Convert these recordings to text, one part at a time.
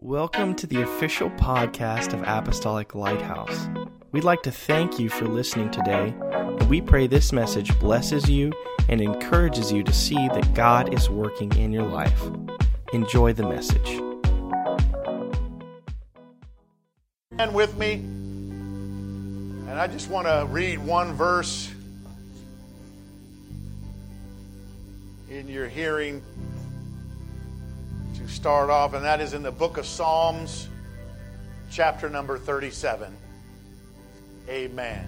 Welcome to the official podcast of Apostolic Lighthouse. We'd like to thank you for listening today, and we pray this message blesses you and encourages you to see that God is working in your life. Enjoy the message. And with me. And I just want to read one verse in your hearing start off, and that is in the book of Psalms, chapter number 37. Amen.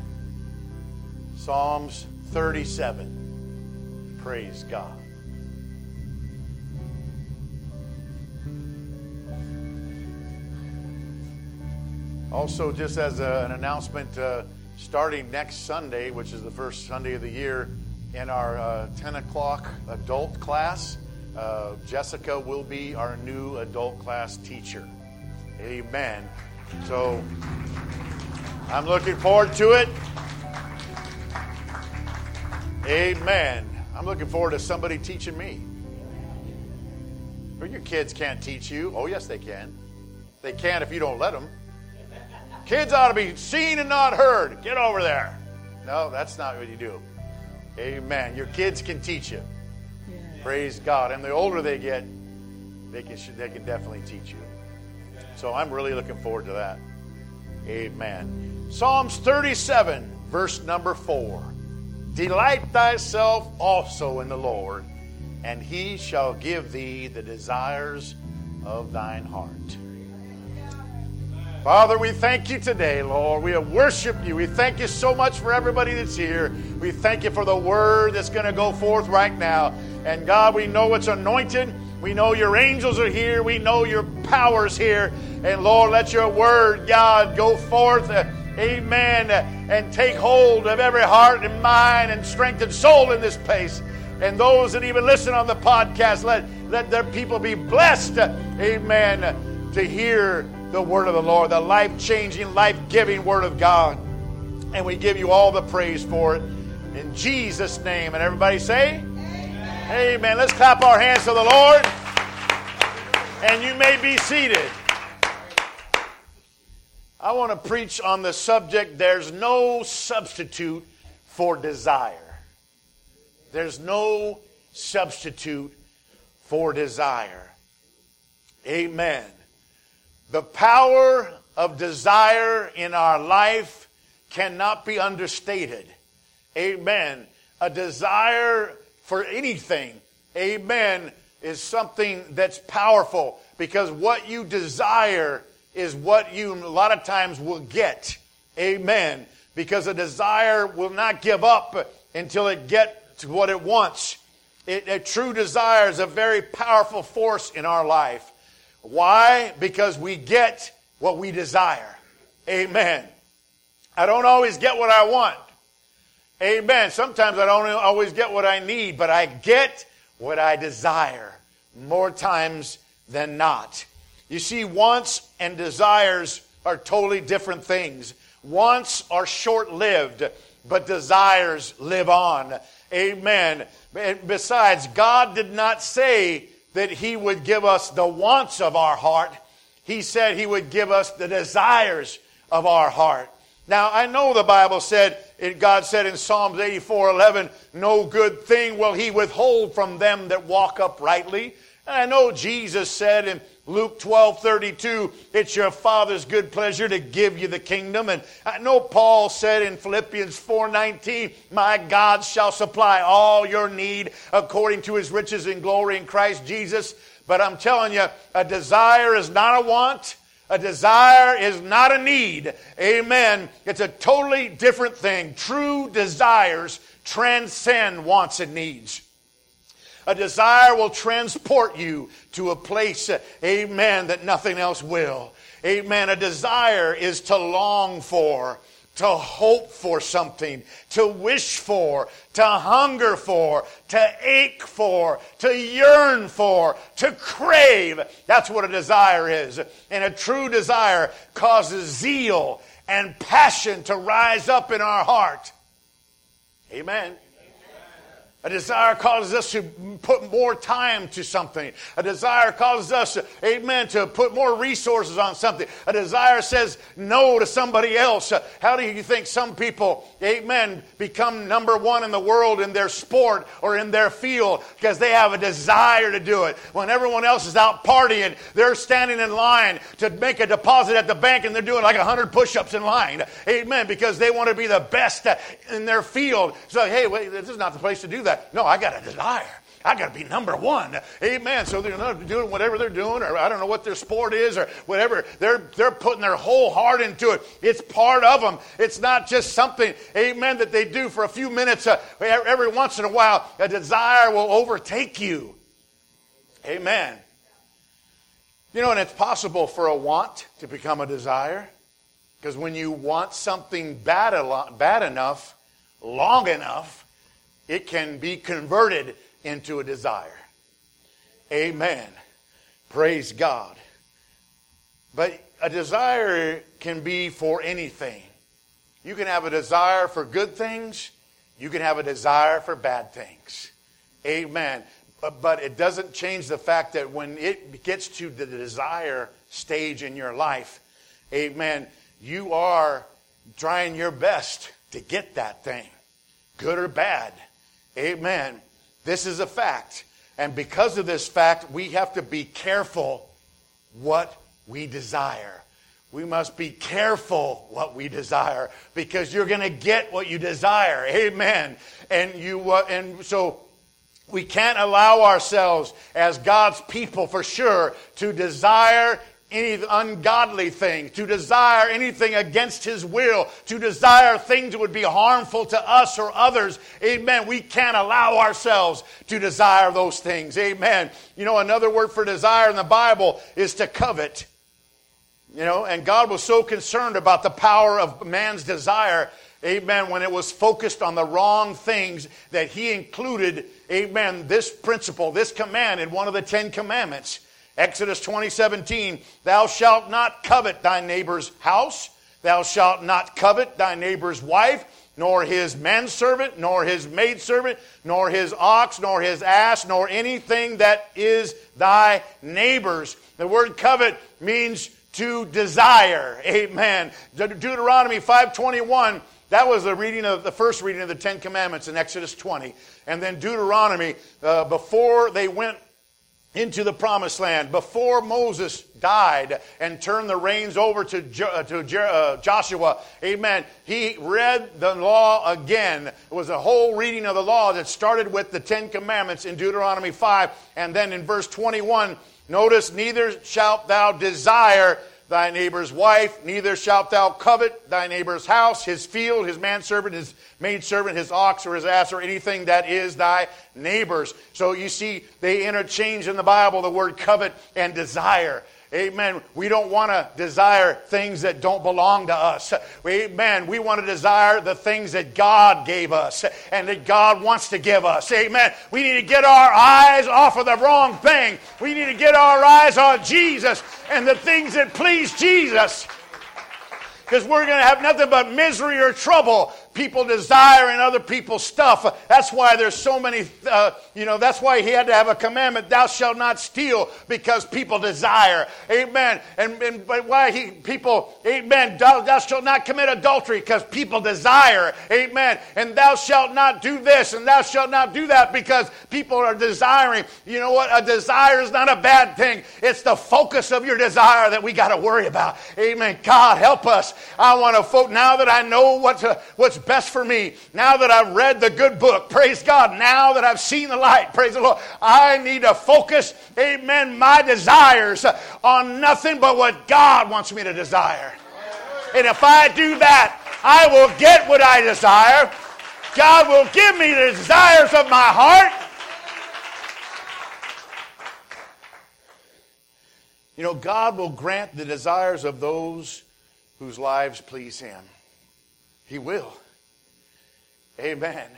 Psalms 37. Praise God. Also, just as a, an announcement, uh, starting next Sunday, which is the first Sunday of the year, in our uh, 10 o'clock adult class, uh, Jessica will be our new adult class teacher. Amen. So I'm looking forward to it. Amen. I'm looking forward to somebody teaching me. Your kids can't teach you. Oh, yes, they can. They can if you don't let them. Kids ought to be seen and not heard. Get over there. No, that's not what you do. Amen. Your kids can teach you. Praise God. And the older they get, they can, they can definitely teach you. So I'm really looking forward to that. Amen. Psalms 37, verse number 4. Delight thyself also in the Lord, and he shall give thee the desires of thine heart. Father, we thank you today, Lord. We have worshiped you. We thank you so much for everybody that's here. We thank you for the word that's going to go forth right now. And God, we know it's anointed. We know your angels are here. We know your power's here. And Lord, let your word, God, go forth. Amen. and take hold of every heart and mind and strength and soul in this place. And those that even listen on the podcast, let, let their people be blessed. amen. To hear the word of the Lord, the life changing, life giving word of God. And we give you all the praise for it. In Jesus' name. And everybody say, Amen. Amen. Let's clap our hands to the Lord. And you may be seated. I want to preach on the subject there's no substitute for desire. There's no substitute for desire. Amen. The power of desire in our life cannot be understated. Amen. A desire for anything, amen, is something that's powerful because what you desire is what you a lot of times will get. Amen. Because a desire will not give up until it gets what it wants. It, a true desire is a very powerful force in our life. Why? Because we get what we desire. Amen. I don't always get what I want. Amen. Sometimes I don't always get what I need, but I get what I desire more times than not. You see, wants and desires are totally different things. Wants are short lived, but desires live on. Amen. Besides, God did not say that He would give us the wants of our heart. He said He would give us the desires of our heart. Now, I know the Bible said, God said in Psalms 84 11, no good thing will He withhold from them that walk uprightly. And I know Jesus said in Luke 12 32, it's your Father's good pleasure to give you the kingdom. And I know Paul said in Philippians 4 19, my God shall supply all your need according to his riches and glory in Christ Jesus. But I'm telling you, a desire is not a want. A desire is not a need. Amen. It's a totally different thing. True desires transcend wants and needs. A desire will transport you to a place, uh, amen, that nothing else will. Amen. A desire is to long for, to hope for something, to wish for, to hunger for, to ache for, to yearn for, to crave. That's what a desire is. And a true desire causes zeal and passion to rise up in our heart. Amen. A desire causes us to put more time to something. A desire causes us, amen, to put more resources on something. A desire says no to somebody else. How do you think some people, amen, become number one in the world in their sport or in their field? Because they have a desire to do it. When everyone else is out partying, they're standing in line to make a deposit at the bank and they're doing like 100 push ups in line. Amen, because they want to be the best in their field. So, hey, wait, this is not the place to do that that. No, I got a desire. I got to be number one. Amen. So they're not doing whatever they're doing, or I don't know what their sport is, or whatever. They're, they're putting their whole heart into it. It's part of them. It's not just something, amen, that they do for a few minutes. Uh, every once in a while, a desire will overtake you. Amen. You know, and it's possible for a want to become a desire. Because when you want something bad, bad enough, long enough, it can be converted into a desire. Amen. Praise God. But a desire can be for anything. You can have a desire for good things, you can have a desire for bad things. Amen. But, it doesn't change the fact that when it gets to the desire stage in your life, amen, you are trying your best to get that thing, good or bad. Amen. This is a fact. And because of this fact, we have to be careful what we desire. We must be careful what we desire because you're going to get what you desire. Amen. And you uh, and so we can't allow ourselves as God's people for sure to desire any ungodly thing, to desire anything against His will, to desire things that would be harmful to us or others. Amen. We can't allow ourselves to desire those things. Amen. You know, another word for desire in the Bible is to covet. You know, and God was so concerned about the power of man's desire, amen, when it was focused on the wrong things that He included, amen, this principle, this command in one of the Ten Commandments. Exodus 20, 17, thou shalt not covet thy neighbor's house, thou shalt not covet thy neighbor's wife, nor his manservant, nor his maidservant, nor his ox, nor his ass, nor anything that is thy neighbor's. The word covet means to desire. Amen. Deuteronomy 521 that was the reading of the first reading of the Ten Commandments in Exodus 20. And then Deuteronomy, uh, before they went into the promised land before Moses died and turned the reins over to, jo- uh, to Jer- uh, Joshua. Amen. He read the law again. It was a whole reading of the law that started with the Ten Commandments in Deuteronomy 5. And then in verse 21, notice, neither shalt thou desire thy neighbor's wife, neither shalt thou covet thy neighbor's house, his field, his manservant, his maidservant, his ox, or his ass, or anything that is thy neighbor's. So you see, they interchange in the Bible the word covet and desire. Amen. We don't want to desire things that don't belong to us. Amen. We want to desire the things that God gave us and that God wants to give us. Amen. We need to get our eyes off of the wrong thing. We need to get our eyes on Jesus and the things that please Jesus. Because we're going to have nothing but misery or trouble people desiring other people's stuff. That's why there's so many, uh, you know, that's why he had to have a commandment, thou shalt not steal, because people desire. Amen. And, and why he, people, amen, thou, thou shalt not commit adultery, because people desire. Amen. And thou shalt not do this, and thou shalt not do that, because people are desiring. You know what? A desire is not a bad thing. It's the focus of your desire that we got to worry about. Amen. God, help us. I want to focus, now that I know what to, what's best for me. Now that I've read the good book, praise God. Now that I've seen the light, praise the Lord. I need to focus, amen, my desires on nothing but what God wants me to desire. And if I do that, I will get what I desire. God will give me the desires of my heart. You know, God will grant the desires of those whose lives please Him. He will. Amen.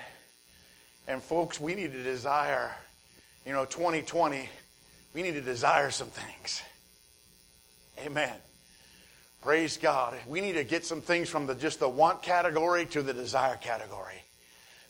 And folks, we need to desire, you know, 2020, we need to desire some things. Amen. Praise God. We need to get some things from the just the want category to the desire category.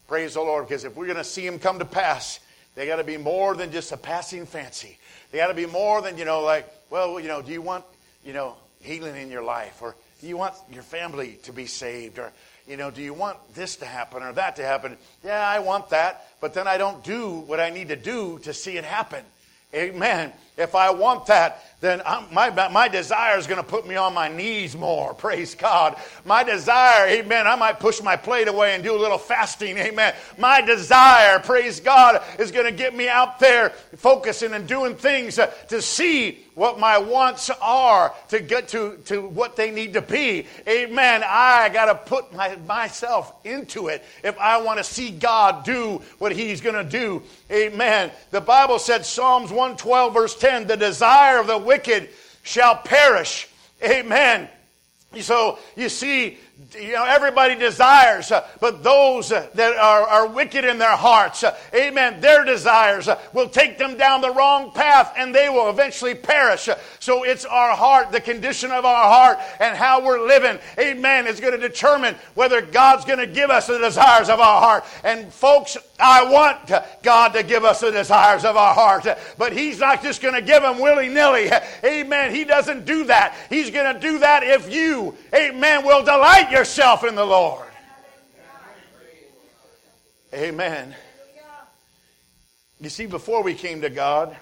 Praise the Lord, because if we're going to see them come to pass, they got to be more than just a passing fancy. They got to be more than, you know, like, well, you know, do you want, you know, healing in your life? Or do you want your family to be saved? Or, you know, do you want this to happen or that to happen? Yeah, I want that, but then I don't do what I need to do to see it happen. Amen. If I want that, then my, my desire is going to put me on my knees more. Praise God. My desire, amen, I might push my plate away and do a little fasting. Amen. My desire, praise God, is going to get me out there focusing and doing things to see what my wants are to get to, to what they need to be. Amen. I got to put my, myself into it if I want to see God do what He's going to do. Amen. The Bible said, Psalms 112, verse 10, the desire of the wicked shall perish. Amen. So you see, you know, everybody desires, uh, but those uh, that are, are wicked in their hearts, uh, amen, their desires will take them down the wrong path and they will eventually perish. So it's our heart, the condition of our heart, and how we're living, amen, is going to determine whether God's going to give us the desires of our heart. And folks, I want God to give us the desires of our heart, but He's not just going to give them willy nilly. Amen. He doesn't do that. He's going to do that if you, amen, will delight yourself in the Lord. Amen. You see, before we came to God,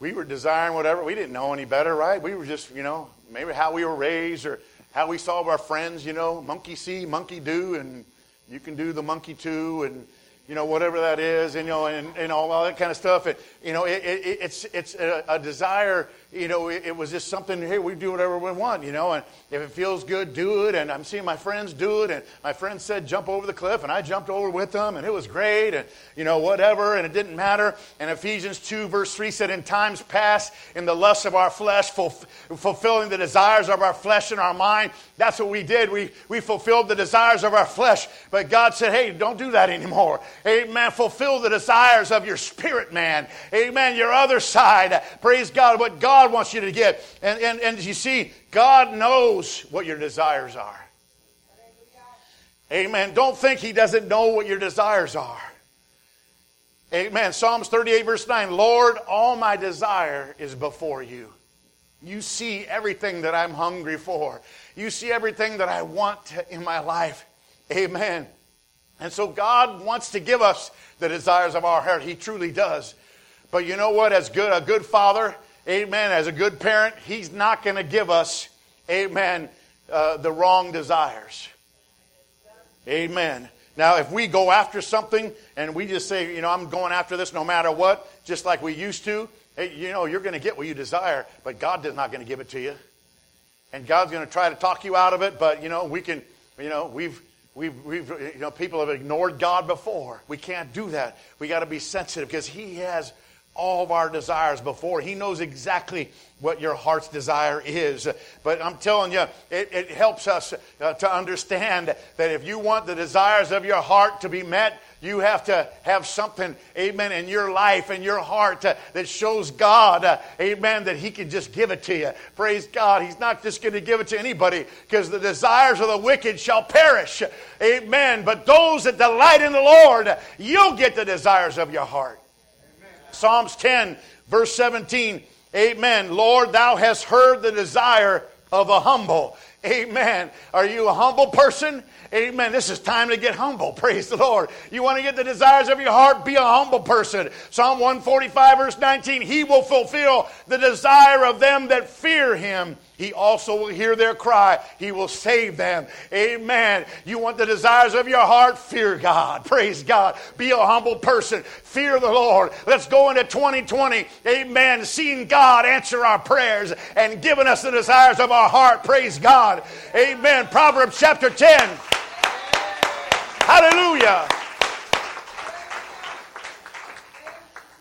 we were desiring whatever. We didn't know any better, right? We were just, you know, maybe how we were raised or how we saw our friends, you know, monkey see, monkey do, and you can do the monkey too, and you know, whatever that is, and, you know, and, and all that kind of stuff. You know, it, it, it's, it's a, a desire you know, it, it, was just something, hey, we do whatever we want, you know, and if it feels good, do it. And I'm seeing my friends do it. And my friends said, jump over the cliff. And I jumped over with them, and it was great. And, you know, whatever. And it didn't matter. And Ephesians 2, verse 3 said, In times past, in the lusts of our flesh, fulfilling the desires of our flesh and our mind. That's what we did. We, we fulfilled the desires of our flesh. But God said, hey, don't do that anymore. Amen. Fulfill the desires of your spirit, man. Amen. Your other side. Praise God. What God God wants you to get. And, and, and you see, God knows what your desires are. Amen. Don't think He doesn't know what your desires are. Amen. Psalms 38, verse 9 Lord, all my desire is before you. You see everything that I'm hungry for, you see everything that I want in my life. Amen. And so God wants to give us the desires of our heart. He truly does. But you know what? As good a good father, amen, as a good parent, he's not going to give us, amen, uh, the wrong desires. Amen. Now, if we go after something and we just say, you know, I'm going after this no matter what, just like we used to, hey, you know, you're going to get what you desire, but God is not going to give it to you. And God's going to try to talk you out of it, but, you know, we can, you know, we've, we've, we've, you know, people have ignored God before. We can't do that. We got to be sensitive because He has all of our desires before. He knows exactly what your heart's desire is. But I'm telling you, it, it helps us uh, to understand that if you want the desires of your heart to be met, you have to have something, amen, in your life and your heart uh, that shows God, uh, amen, that He can just give it to you. Praise God. He's not just going to give it to anybody because the desires of the wicked shall perish. Amen. But those that delight in the Lord, you'll get the desires of your heart. Psalms 10, verse 17. Amen. Lord, thou hast heard the desire of a humble. Amen. Are you a humble person? Amen. This is time to get humble. Praise the Lord. You want to get the desires of your heart? Be a humble person. Psalm 145, verse 19. He will fulfill the desire of them that fear him. He also will hear their cry. He will save them. Amen. You want the desires of your heart? Fear God. Praise God. Be a humble person. Fear the Lord. Let's go into 2020. Amen. Seeing God answer our prayers and giving us the desires of our heart. Praise God. Amen. Proverbs chapter 10. Hallelujah.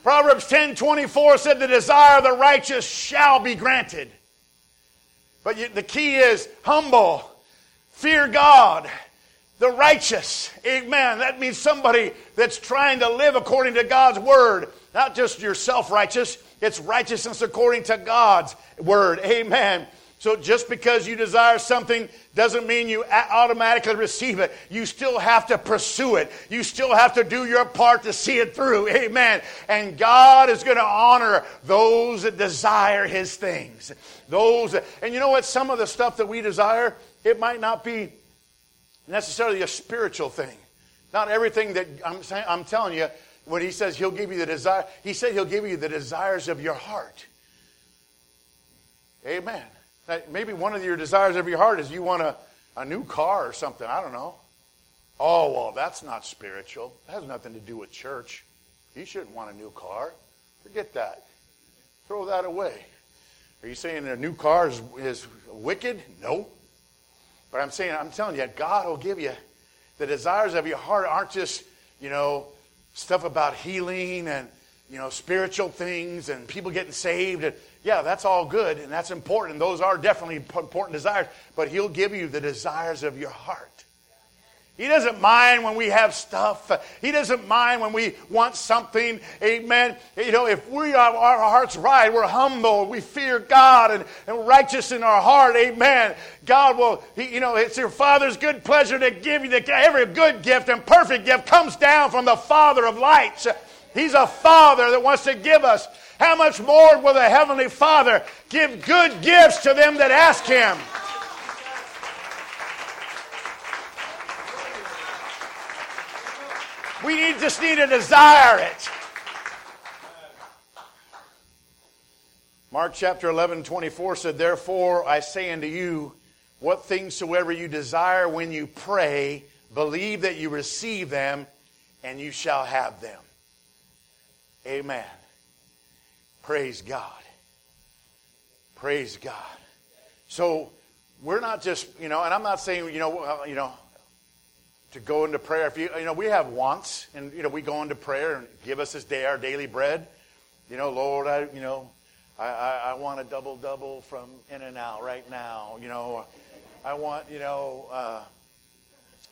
Proverbs 10 24 said, The desire of the righteous shall be granted. But you, the key is humble, fear God, the righteous. Amen. That means somebody that's trying to live according to God's word, not just your self righteous, it's righteousness according to God's word. Amen. So just because you desire something doesn't mean you automatically receive it. You still have to pursue it. You still have to do your part to see it through. Amen. And God is going to honor those that desire his things. Those that, and you know what? Some of the stuff that we desire, it might not be necessarily a spiritual thing. Not everything that I'm saying, I'm telling you, when he says he'll give you the desire, he said he'll give you the desires of your heart. Amen. Maybe one of your desires of your heart is you want a, a new car or something. I don't know. Oh, well, that's not spiritual. It has nothing to do with church. You shouldn't want a new car. Forget that. Throw that away. Are you saying a new car is, is wicked? No. But I'm saying, I'm telling you, God will give you the desires of your heart aren't just, you know, stuff about healing and, you know, spiritual things and people getting saved. And, yeah, that's all good and that's important. Those are definitely important desires. But He'll give you the desires of your heart. He doesn't mind when we have stuff. He doesn't mind when we want something. Amen. You know, if we have our hearts right, we're humble, we fear God and, and righteous in our heart. Amen. God will, he, you know, it's your Father's good pleasure to give you the, every good gift and perfect gift comes down from the Father of lights. He's a Father that wants to give us. How much more will the Heavenly Father give good gifts to them that ask Him? We need, just need to desire it. Mark chapter 11, 24 said, Therefore I say unto you, what things soever you desire when you pray, believe that you receive them, and you shall have them. Amen. Praise God. Praise God. So we're not just, you know, and I'm not saying, you know, you know, to go into prayer. If you, you know, we have wants, and you know, we go into prayer and give us this day our daily bread. You know, Lord, I, you know, I, I, I want a double double from In-N-Out right now. You know, I want, you know, uh,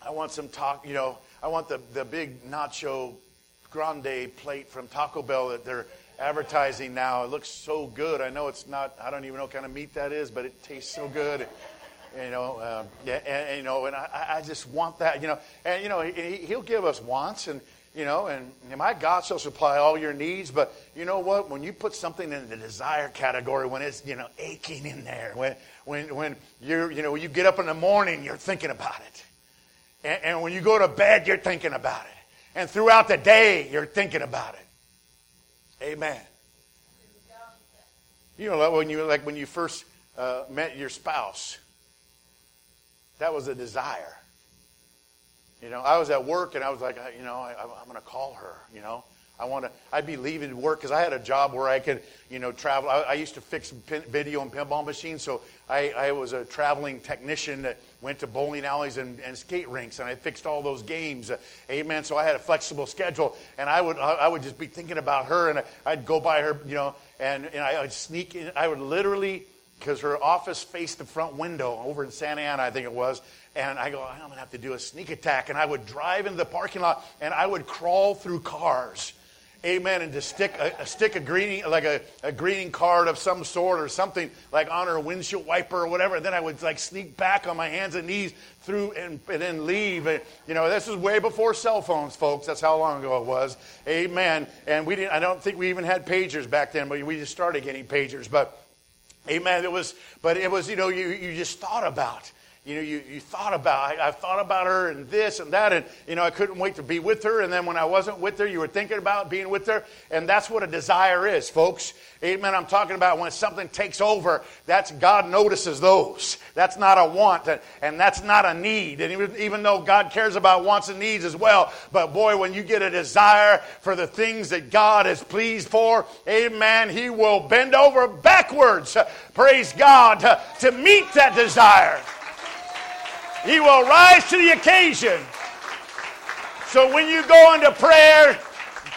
I want some talk. You know, I want the the big nacho grande plate from Taco Bell that they're advertising now. It looks so good. I know it's not. I don't even know what kind of meat that is, but it tastes so good. You know, um, yeah, and, and, you know, and I, I just want that. You know, and you know, he, he'll give us wants, and you know, and, and my God shall supply all your needs. But you know what? When you put something in the desire category, when it's you know aching in there, when when when you're you know you get up in the morning, you're thinking about it, and, and when you go to bed, you're thinking about it, and throughout the day, you're thinking about it. Amen. You know, like when you like when you first uh, met your spouse that was a desire. You know, I was at work and I was like, you know, I, am going to call her. You know, I want to. I'd be leaving work because I had a job where I could, you know, travel. I, I used to fix pin, video and pinball machines, so I, I, was a traveling technician that went to bowling alleys and, and skate rinks, and I fixed all those games. Uh, amen. So I had a flexible schedule, and I would I would just be thinking about her, and I'd go by her, you know, and, and I would sneak in. I would literally because her office faced the front window over in Santa Ana, I think it was. And I go, I'm to have to do a sneak attack. And I would drive into the parking lot and I would crawl through cars. Amen. And to stick a, a stick a greeting, like a, a greeting card of some sort or something like on her windshield wiper or whatever. And then I would like sneak back on my hands and knees through and, and then leave. And, you know, this was way before cell phones, folks. That's how long ago it was. Amen. And we didn't, I don't think we even had pagers back then, but we just started getting pagers. But Amen. It was, but it was, you know, you, you just thought about. You know, you, you thought about, I, I thought about her and this and that, and, you know, I couldn't wait to be with her. And then when I wasn't with her, you were thinking about being with her. And that's what a desire is, folks. Amen. I'm talking about when something takes over, that's God notices those. That's not a want, and, and that's not a need. And even, even though God cares about wants and needs as well, but boy, when you get a desire for the things that God is pleased for, amen, He will bend over backwards, praise God, to, to meet that desire. He will rise to the occasion. So when you go into prayer,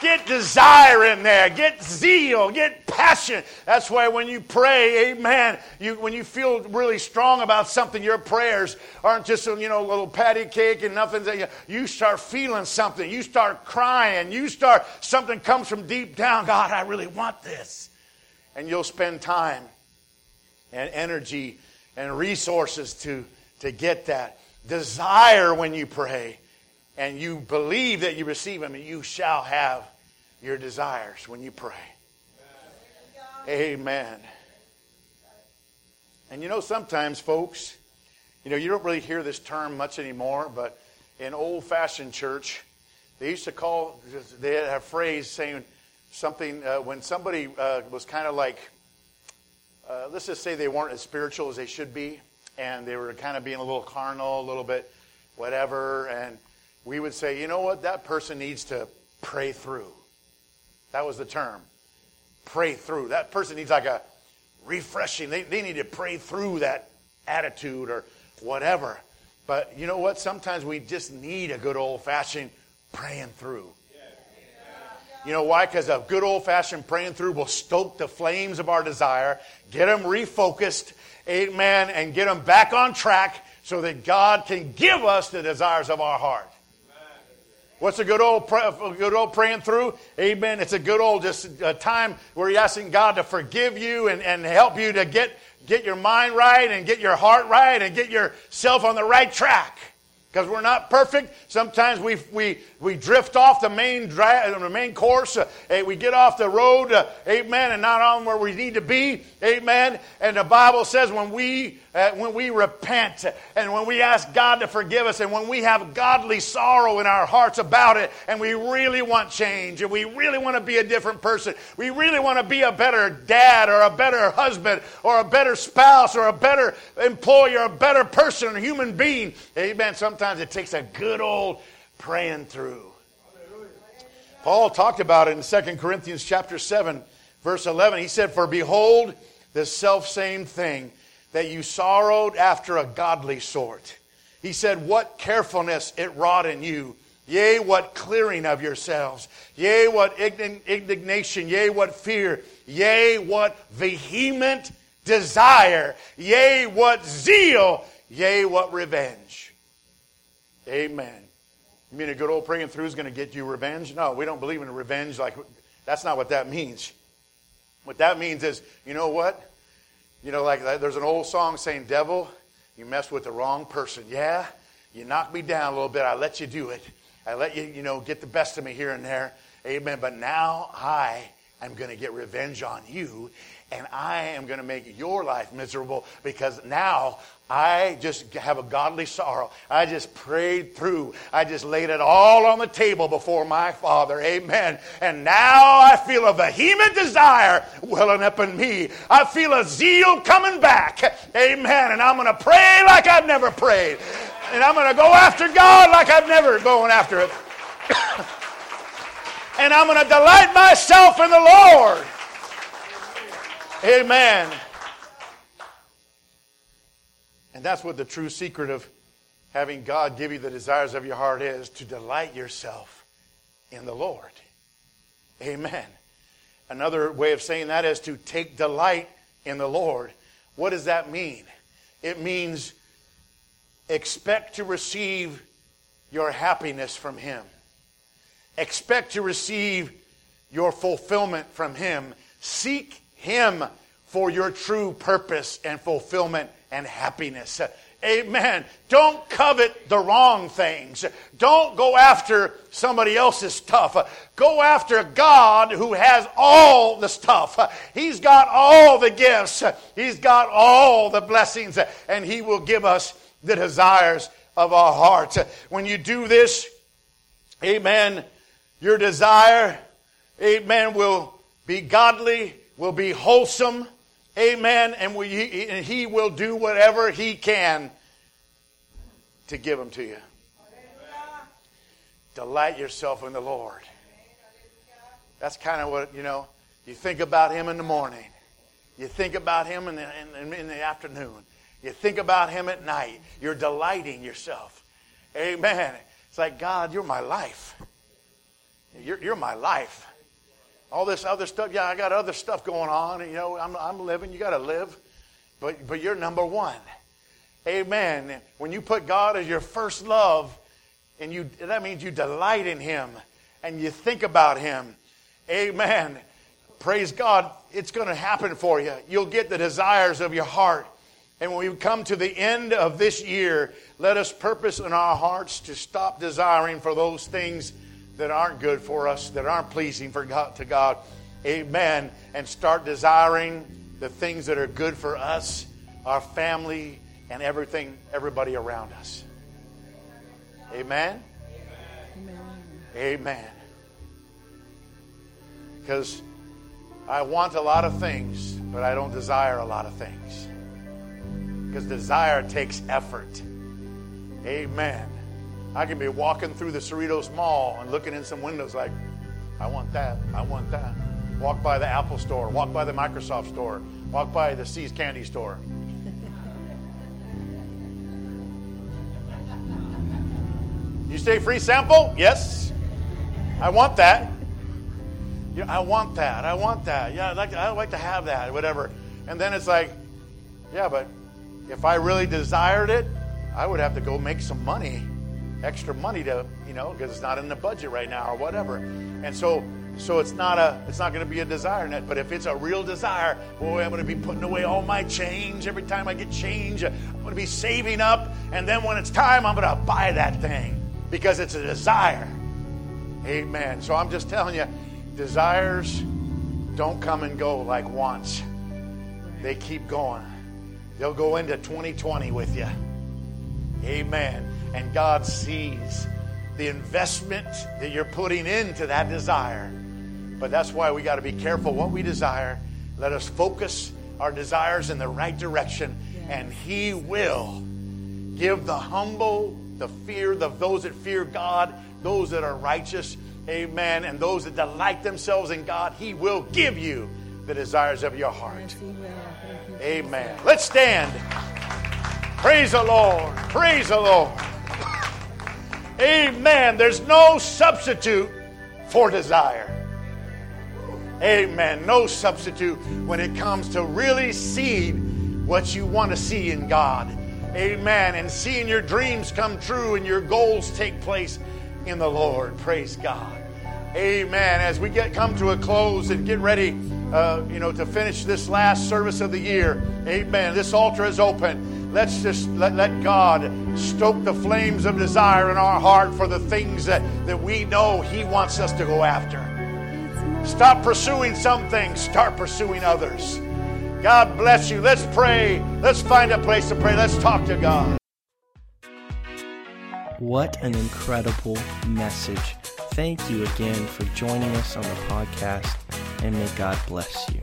get desire in there, get zeal, get passion. That's why when you pray, amen, you, when you feel really strong about something, your prayers aren't just you know a little patty cake and nothing. You start feeling something. You start crying. You start, something comes from deep down. God, I really want this. And you'll spend time and energy and resources to, to get that. Desire when you pray and you believe that you receive them, and you shall have your desires when you pray. Amen. And you know, sometimes, folks, you know, you don't really hear this term much anymore, but in old fashioned church, they used to call, they had a phrase saying something uh, when somebody uh, was kind of like, uh, let's just say they weren't as spiritual as they should be, and they were kind of being a little carnal, a little bit whatever, and we would say, you know what, that person needs to pray through. That was the term. Pray through. That person needs like a refreshing. They, they need to pray through that attitude or whatever. But you know what? Sometimes we just need a good old fashioned praying through. You know why? Because a good old fashioned praying through will stoke the flames of our desire, get them refocused, amen, and get them back on track so that God can give us the desires of our heart. What's a good old, good old praying through? Amen. It's a good old just a time where you're asking God to forgive you and, and help you to get, get your mind right and get your heart right and get yourself on the right track because we're not perfect. Sometimes we, we, we drift off the main, dra- the main course. Uh, we get off the road, uh, amen, and not on where we need to be, amen. And the Bible says when we, uh, when we repent and when we ask God to forgive us and when we have godly sorrow in our hearts about it and we really want change and we really want to be a different person, we really want to be a better dad or a better husband or a better spouse or a better employer, a better person, a human being, amen. Sometimes sometimes it takes a good old praying through. Paul talked about it in 2 Corinthians chapter 7, verse 11. He said, For behold, the self same thing, that you sorrowed after a godly sort. He said, What carefulness it wrought in you. Yea, what clearing of yourselves. Yea, what indignation. Yea, what fear. Yea, what vehement desire. Yea, what zeal. Yea, what revenge. Amen. You mean a good old praying through is going to get you revenge? No, we don't believe in revenge. Like that's not what that means. What that means is, you know what? You know, like there's an old song saying, "Devil, you messed with the wrong person." Yeah, you knocked me down a little bit. I let you do it. I let you, you know, get the best of me here and there. Amen. But now I am going to get revenge on you, and I am going to make your life miserable because now I just have a godly sorrow. I just prayed through. I just laid it all on the table before my Father. Amen. And now I feel a vehement desire welling up in me. I feel a zeal coming back. Amen. And I'm going to pray like I've never prayed. And I'm going to go after God like I've never gone after it. and I'm going to delight myself in the Lord. Amen. And that's what the true secret of having God give you the desires of your heart is to delight yourself in the Lord. Amen. Another way of saying that is to take delight in the Lord. What does that mean? It means expect to receive your happiness from Him, expect to receive your fulfillment from Him. Seek Him for your true purpose and fulfillment and happiness. Amen. Don't covet the wrong things. Don't go after somebody else's stuff. Go after God who has all the stuff. He's got all the gifts. He's got all the blessings, and He will give us the desires of our hearts. When you do this, amen, your desire, amen, will be godly, will be wholesome, Amen. And, we, and he will do whatever he can to give them to you. Delight yourself in the Lord. That's kind of what, you know, you think about him in the morning. You think about him in the, in, in the afternoon. You think about him at night. You're delighting yourself. Amen. It's like, God, you're my life. You're, you're my life all this other stuff. Yeah, I got other stuff going on. You know, I'm, I'm living. You got to live. But, but you're number one. Amen. When you put God as your first love, and you, that means you delight in Him and you think about Him. Amen. Praise God. It's going to happen for you. You'll get the desires of your heart. And when we come to the end of this year, let us purpose in our hearts to stop desiring for those things that aren't good for us, that aren't pleasing for God, to God. Amen. And start desiring the things that are good for us, our family, and everything, everybody around us. Amen. Amen. Because I want a lot of things, but I don't desire a lot of things. Because desire takes effort. Amen. I can be walking through the Cerritos Mall and looking in some windows like, I want that, I want that. Walk by the Apple store, walk by the Microsoft store, walk by the See's candy store. You say free sample? Yes. I want that. Yeah, I want that. I want that. Yeah, I'd like to, I'd like to have that, whatever. And then it's like, yeah, but if I really desired it, I would have to go make some money, extra money to, you know, because it's not in the budget right now or whatever. And so, so it's not a, it's not going to be a desire net. But if it's a real desire, boy, I'm going to be putting away all my change every time I get change. I'm going to be saving up, and then when it's time, I'm going to buy that thing because it's a desire. Amen. So I'm just telling you, desires don't come and go like wants. They keep going. They'll go into 2020 with you. Amen. And God sees the investment that you're putting into that desire. But that's why we got to be careful what we desire. Let us focus our desires in the right direction, and He will give the humble, the fear, the those that fear God, those that are righteous, amen, and those that delight themselves in God, He will give you the desires of your heart. Amen. Let's stand. Praise the Lord. Praise the Lord. Amen. There's no substitute for desire. Amen. No substitute when it comes to really seeing what you want to see in God. Amen. And seeing your dreams come true and your goals take place in the Lord. Praise God. Amen. As we get come to a close and get ready, uh, you know, to finish this last service of the year. Amen. This altar is open. Let's just let, let God stoke the flames of desire in our heart for the things that, that we know He wants us to go after. Stop pursuing some things, start pursuing others. God bless you. Let's pray. Let's find a place to pray. Let's talk to God. What an incredible message. Thank you again for joining us on the podcast, and may God bless you.